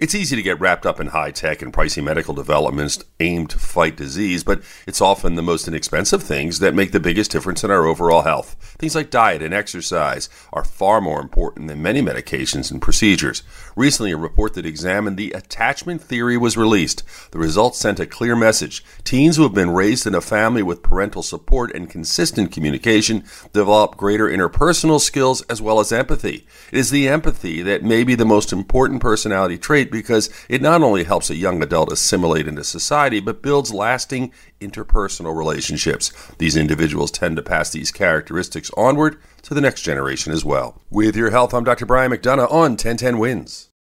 It's easy to get wrapped up in high tech and pricey medical developments aimed to fight disease, but it's often the most inexpensive things that make the biggest difference in our overall health. Things like diet and exercise are far more important than many medications and procedures. Recently, a report that examined the attachment theory was released. The results sent a clear message. Teens who have been raised in a family with parental support and consistent communication develop greater interpersonal skills as well as empathy. It is the empathy that may be the most important personality trait because it not only helps a young adult assimilate into society, but builds lasting interpersonal relationships. These individuals tend to pass these characteristics onward to the next generation as well. With your health, I'm Dr. Brian McDonough on 1010 Wins.